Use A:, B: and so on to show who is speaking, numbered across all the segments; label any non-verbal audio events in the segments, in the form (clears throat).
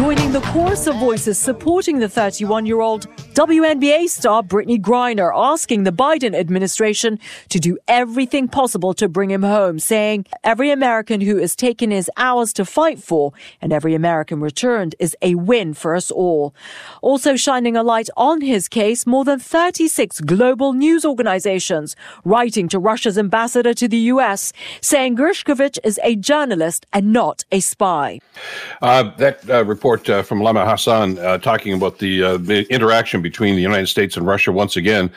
A: Joining the chorus of voices supporting the 31 year old WNBA star Brittney Griner, asking the Biden administration to do everything possible to bring him home, saying every American who has taken his hours to fight for and every American returned is a win for us all. Also shining a light on his case, more than 36 global news organizations writing to Russia's ambassador to the U.S., saying Gershkovich is a journalist and not a spy.
B: Uh, that uh, report uh, from Lama Hassan uh, talking about the, uh, the, interaction between the United States and Russia once again.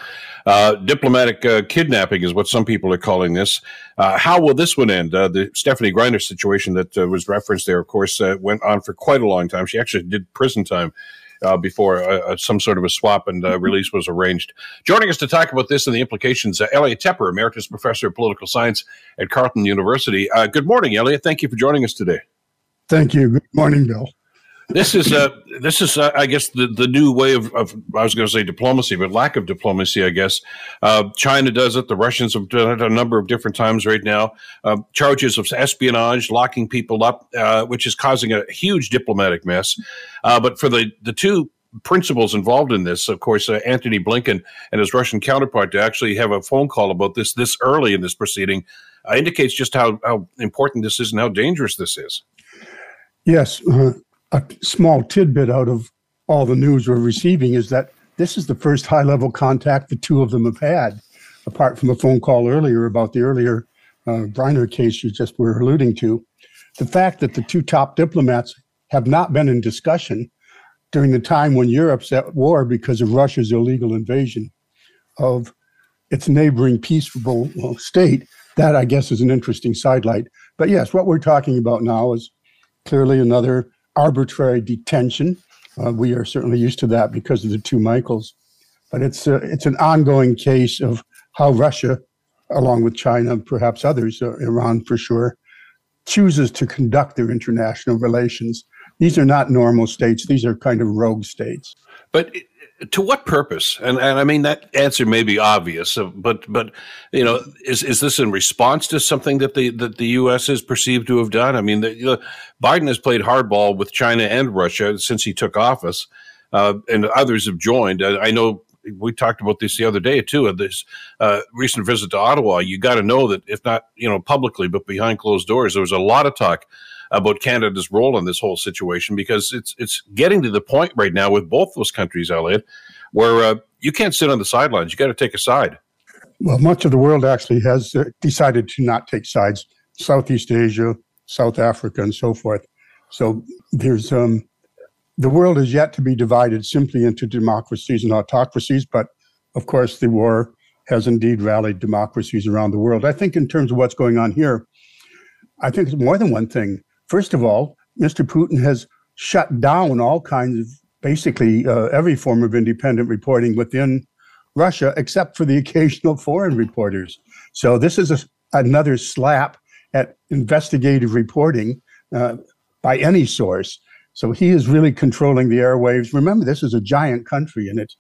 B: Uh, diplomatic uh, kidnapping is what some people are calling this. how will this one end? the Stephanie Griner situation that was referenced there, of course, went on for quite a long time. She actually did prison time. Uh, before uh, some sort of a swap and uh, release was arranged. Joining us to talk about this and the implications, Elliot Tepper, Emeritus Professor of Political Science at Carleton University. good morning, Elliot. Thank you for joining us today.
C: Thank you. Good morning, Bill
B: this is uh, this is uh, I guess the, the new way of, of I was going to say diplomacy, but lack of diplomacy. I guess uh, China does it. The Russians have done it a number of different times right now. Uh, charges of espionage, locking people up, uh, which is causing a huge diplomatic mess. Uh, but for the the two principals involved in this, of course, Antony Blinken and his Russian counterpart, to actually have a phone call about this this early in this proceeding indicates just how how important this is and how dangerous this is.
C: Yes a small tidbit out of all the news we're receiving is that this is the first high level contact the two of them have had, apart from a phone call earlier about the earlier uh, Griner case you just were alluding to. The fact that the two top diplomats have not been in discussion during the time when Europe's at war because of Russia's illegal invasion of its neighboring peaceful state, that I guess is an interesting sidelight. But yes, what we're talking about now is clearly another arbitrary detention. Uh, we are certainly used to that because of the two Michaels, but it's uh, it's an ongoing case of how Russia, along with China, perhaps others, uh, Iran for sure, chooses to conduct their international relations. These are not normal states; these are kind of rogue states.
B: But to what purpose? And and I mean that answer may be obvious, but but you know, is is this in response to something that the that the U.S. is perceived to have done? I mean, the, Biden has played hardball with China and Russia since he took office, uh, and others have joined. I, I, know we talked about this the other day too. At this uh, recent visit to Ottawa, you got to know that if not you know publicly, but behind closed doors, there was a lot of talk about Canada's role in this whole situation because it's it's getting to the point right now with both those countries, Elliot, where uh, you can't sit on the sidelines. You got to take a side.
C: Well, much of the world actually has uh, decided to not take sides. Southeast Asia, South Africa, and so forth. So there's um, the world is yet to be divided simply into democracies and autocracies, but of course the war has indeed rallied democracies around the world. I think in terms of what's going on here, I think it's more than one thing. First of all, Mr. Putin has shut down all kinds of basically uh, every form of independent reporting within Russia, except for the (laughs) occasional foreign reporters. So this is a, another slap at investigative reporting uh, by any source. So he is really controlling the airwaves. Remember, this is a giant country and it's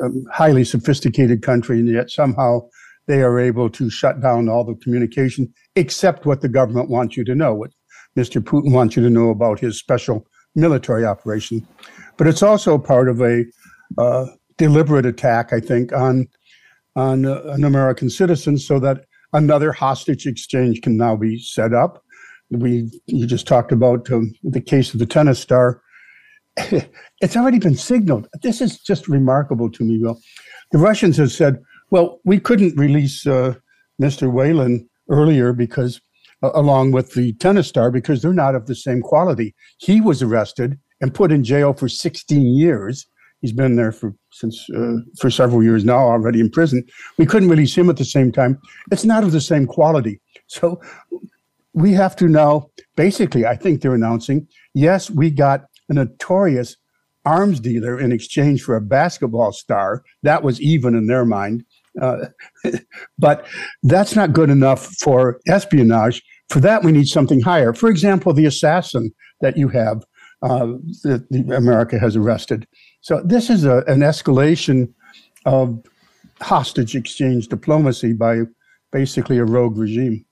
C: a highly sophisticated country, and yet somehow they are able to shut down all the communication except what the government wants you to know, what Mr. Putin wants you to know about his special military operation. But it's also part of a uh, deliberate attack, I think, on on uh, an American citizen, so that another hostage exchange can now be set up. We you just talked about um, the case of the tennis star. (laughs) it's already been signaled. This is just remarkable to me, Bill. The Russians have said, "Well, we couldn't release uh, Mr. Whelan earlier because along with the tennis star because they're not of the same quality. He was arrested and put in jail for 16 years. He's been there for since uh, for several years now, already in prison. We couldn't release him at the same time. It's not of the same quality. So we have to now, basically, I think they're announcing, yes, we got a notorious arms dealer in exchange for a basketball star. That was even in their mind. Uh, (laughs) but that's not good enough for espionage. For that, we need something higher. For example, the assassin that you have uh, that America has arrested. So this is a, an escalation of hostage exchange diplomacy by basically a rogue regime.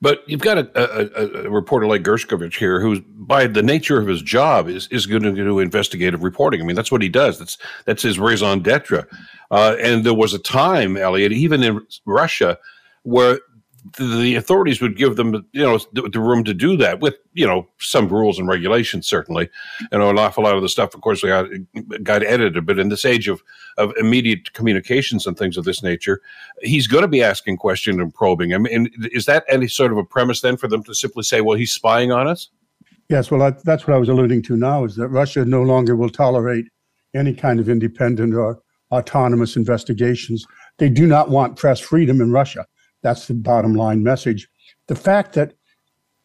B: But you've got a, a, a, reporter like Gershkovich here, who, by the nature of his job, is, is going to do investigative reporting. I mean, that's what he does. That's that's his raison d'être. Uh, and there was a time, Elliot, even in Russia, where the authorities would give them, you know, the, room to do that with, you know, some rules and regulations, certainly. You know, an awful lot of the stuff, of course, got, got edited. But in this age of, of immediate communications and things of this nature, he's going to be asking questions and probing. I mean, is that any sort of a premise then for them to simply say, well, he's spying on us?
C: Yes, well, that's what I was alluding to now is that Russia no longer will tolerate any kind of independent or autonomous investigations. They do not want press freedom in Russia. That's the bottom line message. The fact that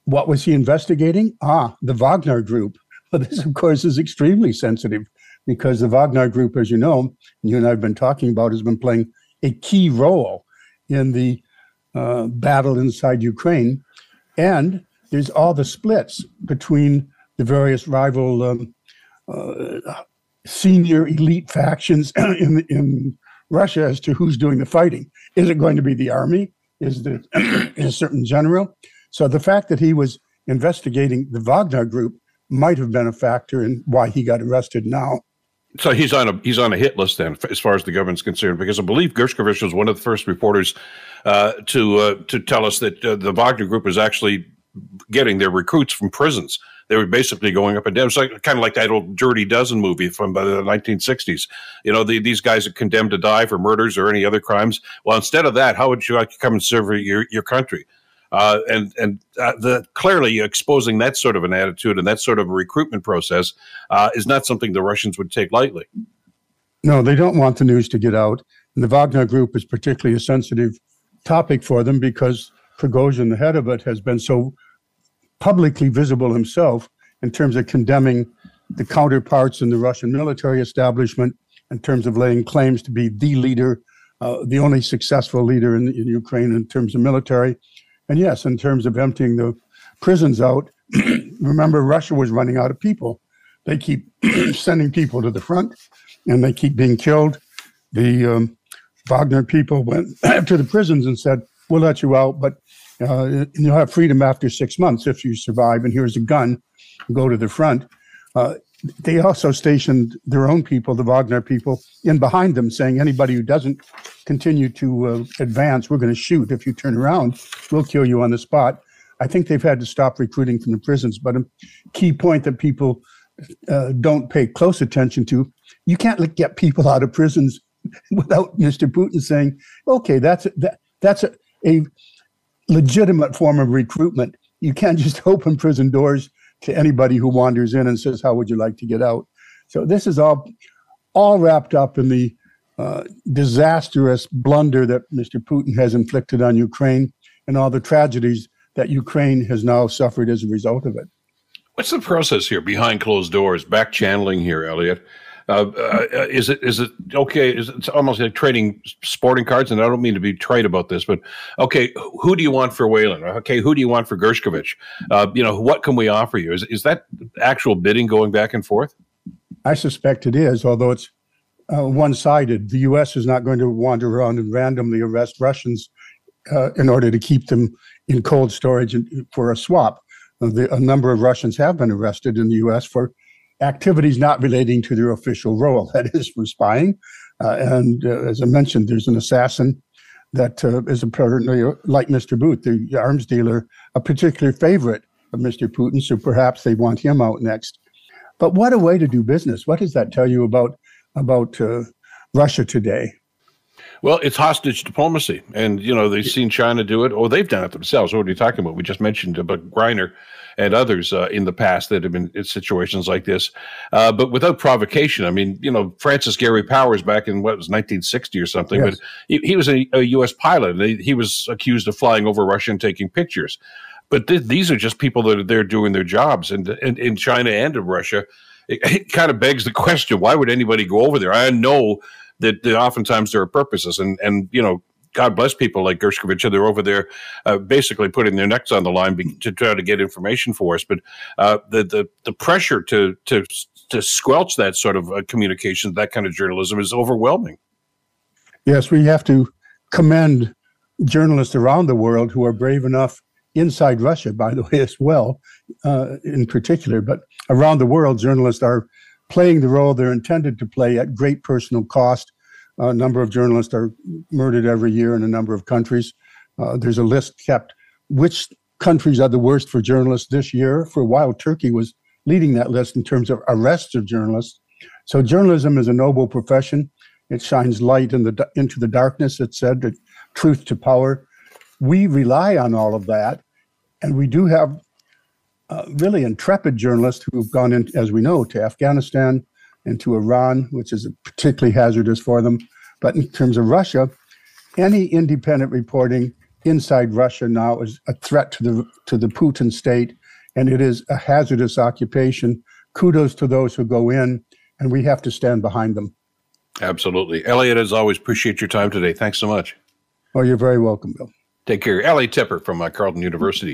C: what was he investigating? Ah, the Wagner Group. (laughs) Well, this, of course, is extremely sensitive because the Wagner Group, as you know, you and I have been talking about, has been playing a key role in the uh, battle inside Ukraine. And there's all the splits between the various rival um, uh, senior elite factions (clears throat) in, in Russia as to who's doing the fighting. Is it going to be the army? is the (clears throat) is a certain general. So the fact that he was investigating the Wagner group might have been a factor in why he got arrested now.
B: So he's on a he's on a hit list then, as far as the government's concerned, because I believe Gershkovich was one of the first reporters uh, to uh, to tell us that uh, the Wagner Group is actually getting their recruits from prisons they were basically going up and down. It's like kind of like that old Dirty Dozen movie from the 1960s. You know, the, these guys are condemned to die for murders or any other crimes. Well, instead of that, how would you like to come and serve your your country? Uh, and and uh, the clearly exposing that sort of an attitude and that sort of a recruitment process uh, is not something the Russians would take lightly.
C: No, they don't want the news to get out. And the Wagner Group is particularly a sensitive topic for them because Prigozhin, the head of it, has been so publicly visible himself in terms of condemning the counterparts in the Russian military establishment, in terms of laying claims to be the leader, uh, the only successful leader in, in Ukraine in terms of military. And yes, in terms of emptying the prisons out, (clears throat) remember, Russia was running out of people. They keep (clears throat) sending people to the front and they keep being killed. The um, Wagner people went (clears throat) to the prisons and said, We'll let you out, but uh, you'll have freedom after six months if you survive. And here's a gun, go to the front. Uh, they also stationed their own people, the Wagner people, in behind them, saying anybody who doesn't continue to uh, advance, we're going to shoot. If you turn around, we'll kill you on the spot. I think they've had to stop recruiting from the prisons. But a key point that people uh, don't pay close attention to: you can't get people out of prisons (laughs) without Mr. Putin saying, "Okay, that's a, that, that's a, a legitimate form of recruitment. You can't just (laughs) open prison doors to anybody who wanders in and says, "How would you like to get out?" So this is all all wrapped up in the uh, disastrous blunder that Mr. Putin has inflicted on Ukraine and all the tragedies that Ukraine has now suffered as a result of it.
B: What's the process here behind closed doors? Back channeling here, Elliot. Uh, uh, is it is it okay? Is it, it's almost like trading sporting cards, and I don't mean to be trite about this, but okay, who do you want for Whelan? Okay, who do you want for Gershkovich? Uh, you know, what can we offer you? Is is that actual bidding going back and forth?
C: I suspect it is, although it's uh, one-sided. The U.S. is not going to wander around and randomly arrest Russians uh, in order to keep them in cold storage for a swap. The, a number of Russians have been arrested in the U.S. for activities not relating to their official role, (laughs) that is, for spying. Uh, and uh, as I mentioned, there's an assassin that uh, is apparently, like Mr. Bout, the arms dealer, a particular favorite of Mr. Putin. So perhaps they want him out next. But what a way to do business! What does that tell you about about uh, Russia today?
B: Well, it's hostage diplomacy, and you know they've seen China do it, or they've done it themselves. What are you talking about? We just mentioned about Griner and others uh, in the past that have been in situations like this, uh, but without provocation. I mean, you know, Francis Gary Powers back in what was 1960 or something, yes. but he, he, was a, a, U.S. pilot. He, he, was accused of flying over Russia and taking pictures. But th- these are just people that are there doing their jobs, and, and in China and in Russia. It, it kind of begs the question: Why would anybody go over there? I know that, that oftentimes there are purposes, and and you know God bless people like Gershkovich. They're over there uh, basically putting their necks on the line to try to get information for us. But uh, the, the the pressure to to to squelch that sort of uh, communication, that kind of journalism, is overwhelming.
C: Yes, we have to commend journalists around the world who are brave enough inside Russia, by the way, as well, uh, in particular. But around the world, journalists are playing the role they're intended to play at great personal cost. A number of journalists are murdered every year in a number of countries. Uh, there's a list kept. Which countries are the worst for journalists this year? For a while, Turkey was leading that list in terms of arrests of journalists. So journalism is a noble profession. It shines light in the, into the darkness, it said, the truth to power. We rely on all of that. And we do have uh, really intrepid journalists who have gone in, as we know, to Afghanistan and to Iran, which is particularly hazardous for them. But in terms of Russia, any independent reporting inside Russia now is a threat to the to the Putin state, and it is a hazardous occupation. Kudos to those who go in, and we have to stand behind them.
B: Absolutely, Elliot. As always, appreciate your time today. Thanks so much.
C: Oh, you're very welcome, Bill.
B: Take care. Elliot Tepper from uh, Carleton University.